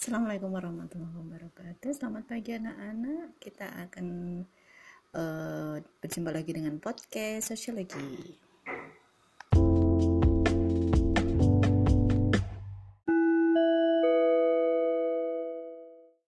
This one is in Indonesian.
Assalamualaikum warahmatullahi wabarakatuh. Selamat pagi anak-anak. Kita akan uh, berjumpa lagi dengan podcast sosiologi.